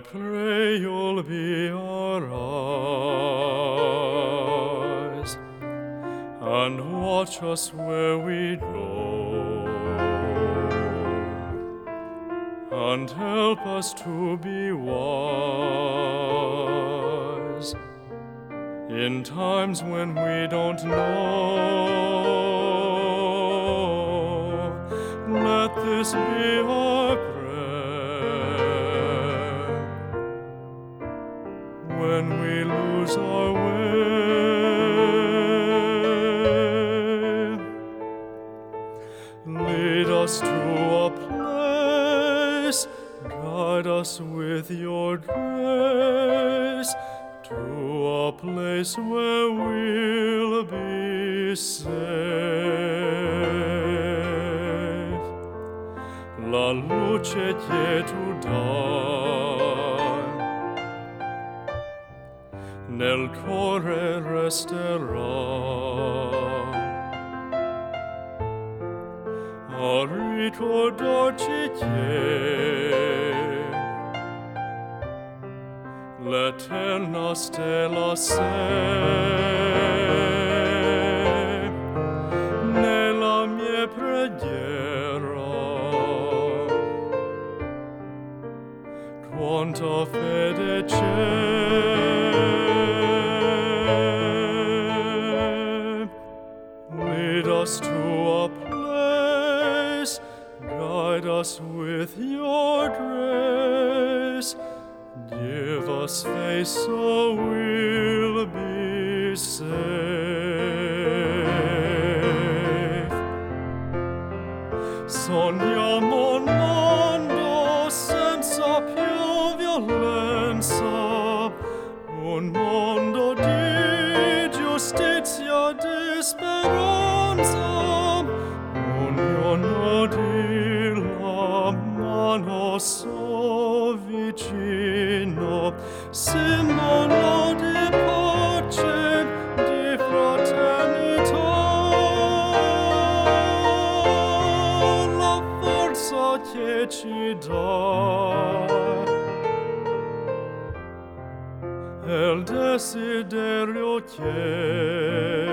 I pray you'll be our eyes and watch us where we go and help us to be wise in times when we don't know. When we lose our way. Lead us to a place, guide us with your grace, to a place where we'll be safe. La luce che tu dai nel cuore resterà. A ricordarci che l'eterna stella sei, nella mia preghiera, quanta fede c'è, us with your grace. Give us faith so we'll be safe. Sogniamo un mondo senza più violenza, un mondo di giustizia, di speranza, lontano so vicino simbolo di pace di fraternità la forza che ci dà. El desiderio che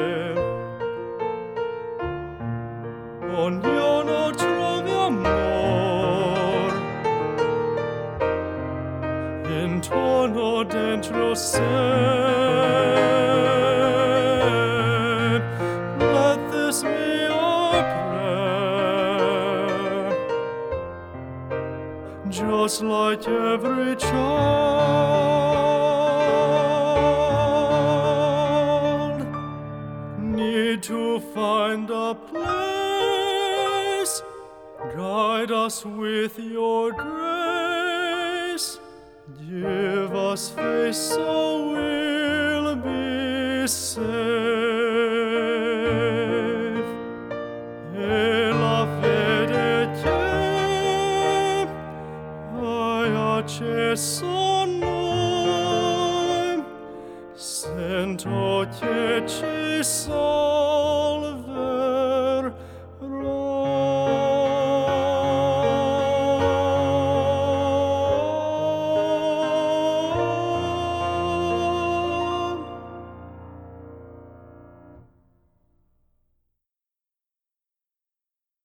intorno dentro sé. Let this be our prayer, just like every child need to find a place. Guide us with your grace. Dieu was face so we'll be safe. Et la vie de Dieu, voyager son nom, sent au Dieu